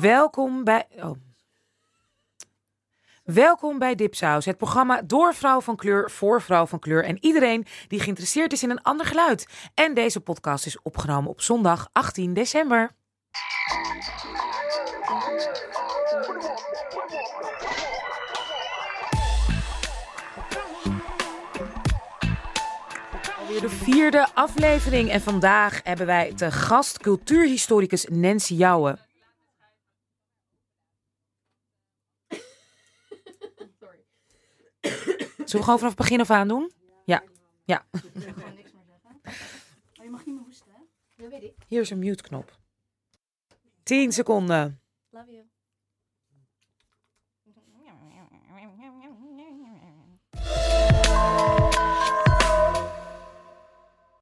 Welkom bij. Oh. Welkom bij Dipsaus, het programma door vrouw van kleur voor vrouw van kleur en iedereen die geïnteresseerd is in een ander geluid. En deze podcast is opgenomen op zondag 18 december. De vierde aflevering en vandaag hebben wij te gast cultuurhistoricus Nancy Jouwen. We gewoon vanaf het begin af aan doen? Ja. Ja. gewoon niks meer zeggen. Maar je mag niet meer hoesten, hè? Dat weet ik. Hier is een mute knop. 10 seconden. Love you.